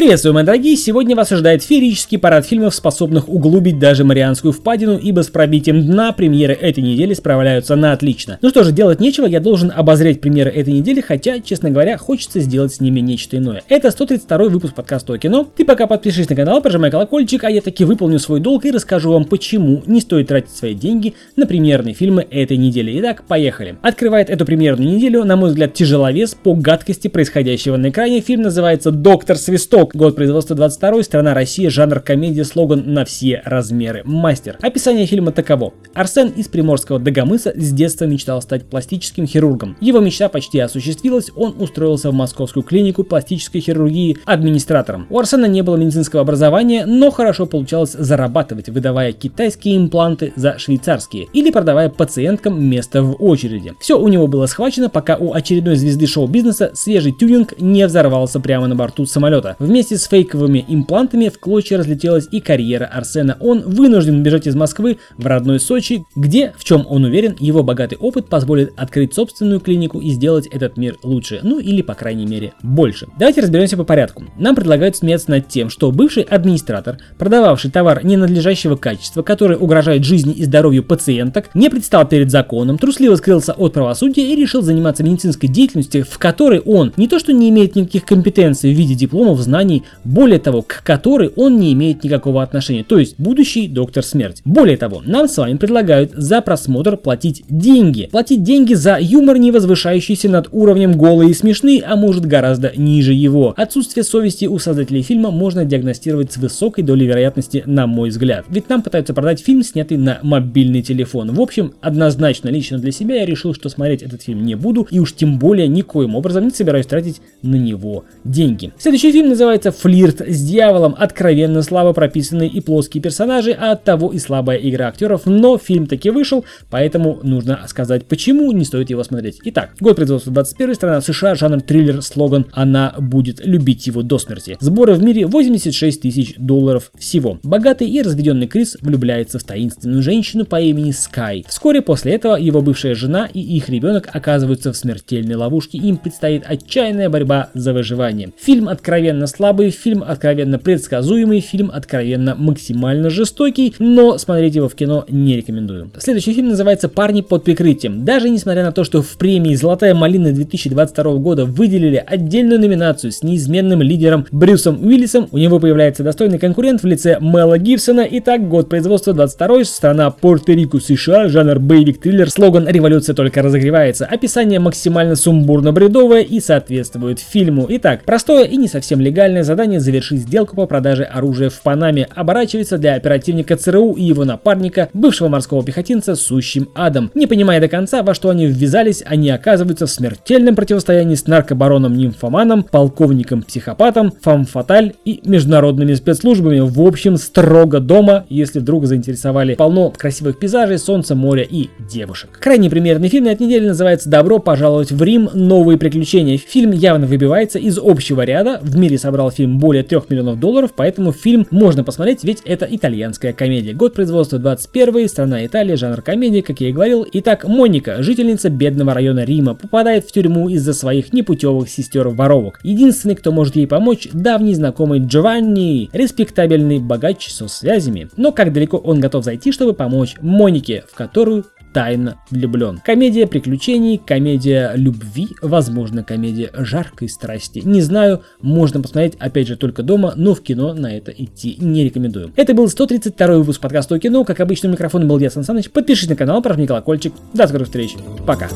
Приветствую, мои дорогие! Сегодня вас ожидает феерический парад фильмов, способных углубить даже Марианскую впадину, ибо с пробитием дна премьеры этой недели справляются на отлично. Ну что же, делать нечего, я должен обозреть премьеры этой недели, хотя, честно говоря, хочется сделать с ними нечто иное. Это 132 выпуск подкаста о кино. Ты пока подпишись на канал, прожимай колокольчик, а я таки выполню свой долг и расскажу вам, почему не стоит тратить свои деньги на премьерные фильмы этой недели. Итак, поехали. Открывает эту премьерную неделю, на мой взгляд, тяжеловес по гадкости происходящего на экране. Фильм называется «Доктор Свисток». Год производства 22 страна Россия, жанр комедия, слоган на все размеры. Мастер. Описание фильма таково. Арсен из Приморского Дагомыса с детства мечтал стать пластическим хирургом. Его мечта почти осуществилась, он устроился в московскую клинику пластической хирургии администратором. У Арсена не было медицинского образования, но хорошо получалось зарабатывать, выдавая китайские импланты за швейцарские или продавая пациенткам место в очереди. Все у него было схвачено, пока у очередной звезды шоу-бизнеса свежий тюнинг не взорвался прямо на борту самолета. Вместе Вместе с фейковыми имплантами в клочья разлетелась и карьера Арсена. Он вынужден бежать из Москвы в родной Сочи, где, в чем он уверен, его богатый опыт позволит открыть собственную клинику и сделать этот мир лучше, ну или по крайней мере больше. Давайте разберемся по порядку. Нам предлагают смеяться над тем, что бывший администратор, продававший товар ненадлежащего качества, который угрожает жизни и здоровью пациенток, не предстал перед законом, трусливо скрылся от правосудия и решил заниматься медицинской деятельностью, в которой он не то что не имеет никаких компетенций в виде дипломов, знаний более того, к которой он не имеет никакого отношения, то есть будущий доктор смерть. Более того, нам с вами предлагают за просмотр платить деньги. Платить деньги за юмор, не возвышающийся над уровнем голый и смешный, а может гораздо ниже его. Отсутствие совести у создателей фильма можно диагностировать с высокой долей вероятности, на мой взгляд. Ведь нам пытаются продать фильм, снятый на мобильный телефон. В общем, однозначно лично для себя я решил, что смотреть этот фильм не буду, и уж тем более никоим образом не собираюсь тратить на него деньги. Следующий фильм называется называется «Флирт с дьяволом». Откровенно слабо прописанные и плоские персонажи, а от того и слабая игра актеров, но фильм таки вышел, поэтому нужно сказать, почему не стоит его смотреть. Итак, год производства 21 страна США, жанр триллер, слоган «Она будет любить его до смерти». Сборы в мире 86 тысяч долларов всего. Богатый и разведенный Крис влюбляется в таинственную женщину по имени Скай. Вскоре после этого его бывшая жена и их ребенок оказываются в смертельной ловушке, им предстоит отчаянная борьба за выживание. Фильм откровенно слабый, слабый, фильм откровенно предсказуемый, фильм откровенно максимально жестокий, но смотреть его в кино не рекомендую. Следующий фильм называется «Парни под прикрытием». Даже несмотря на то, что в премии «Золотая малина» 2022 года выделили отдельную номинацию с неизменным лидером Брюсом Уиллисом, у него появляется достойный конкурент в лице Мела Гибсона. Итак, год производства 22 страна Порто-Рико, США, жанр боевик-триллер, слоган «Революция только разогревается». Описание максимально сумбурно-бредовое и соответствует фильму. Итак, простое и не совсем легальное задание завершить сделку по продаже оружия в Панаме оборачивается для оперативника ЦРУ и его напарника, бывшего морского пехотинца, сущим адом. Не понимая до конца, во что они ввязались, они оказываются в смертельном противостоянии с наркобароном-нимфоманом, полковником-психопатом, фамфаталь и международными спецслужбами. В общем, строго дома, если вдруг заинтересовали полно красивых пейзажей, солнца, моря и девушек. Крайне примерный фильм на этой неделе называется «Добро пожаловать в Рим. Новые приключения». Фильм явно выбивается из общего ряда. В мире собрал фильм более 3 миллионов долларов, поэтому фильм можно посмотреть, ведь это итальянская комедия. Год производства 21, страна Италия, жанр комедии, как я и говорил. Итак, Моника, жительница бедного района Рима, попадает в тюрьму из-за своих непутевых сестер-воровок. Единственный, кто может ей помочь, давний знакомый Джованни, респектабельный богач со связями. Но как далеко он готов зайти, чтобы помочь Монике, в которую тайно влюблен. Комедия приключений, комедия любви, возможно, комедия жаркой страсти. Не знаю, можно посмотреть, опять же, только дома, но в кино на это идти не рекомендую. Это был 132 выпуск подкаста о кино. Как обычно, у микрофона был я, Сан Саныч. Подпишись на канал, прожми колокольчик. До скорых встреч. Пока.